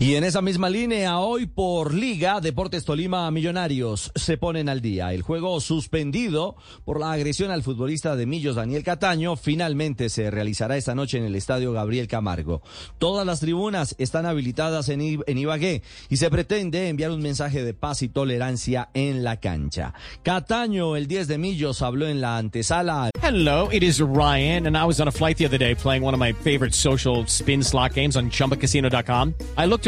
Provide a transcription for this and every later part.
Y en esa misma línea, hoy por Liga, Deportes Tolima Millonarios se ponen al día. El juego suspendido por la agresión al futbolista de Millos, Daniel Cataño, finalmente se realizará esta noche en el estadio Gabriel Camargo. Todas las tribunas están habilitadas en, I- en Ibagué y se pretende enviar un mensaje de paz y tolerancia en la cancha. Cataño, el 10 de Millos, habló en la antesala. Hello, it is Ryan, and I was on a flight the other day playing one of my favorite social spin slot games on chumbacasino.com. I looked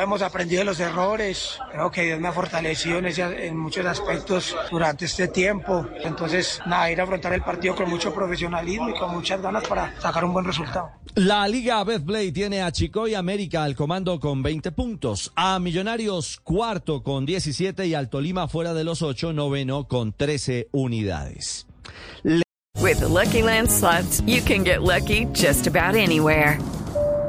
Hemos aprendido de los errores, creo que Dios me ha fortalecido en, ese- en muchos aspectos durante este tiempo. Entonces, nada, ir a afrontar el partido con mucho profesionalismo y con muchas ganas para sacar un buen resultado. La Liga Betplay tiene a Chico y América al comando con 20 puntos, a Millonarios cuarto con 17 y al Tolima fuera de los 8, noveno con 13 unidades. With the Lucky Land slots, you can get lucky just about anywhere.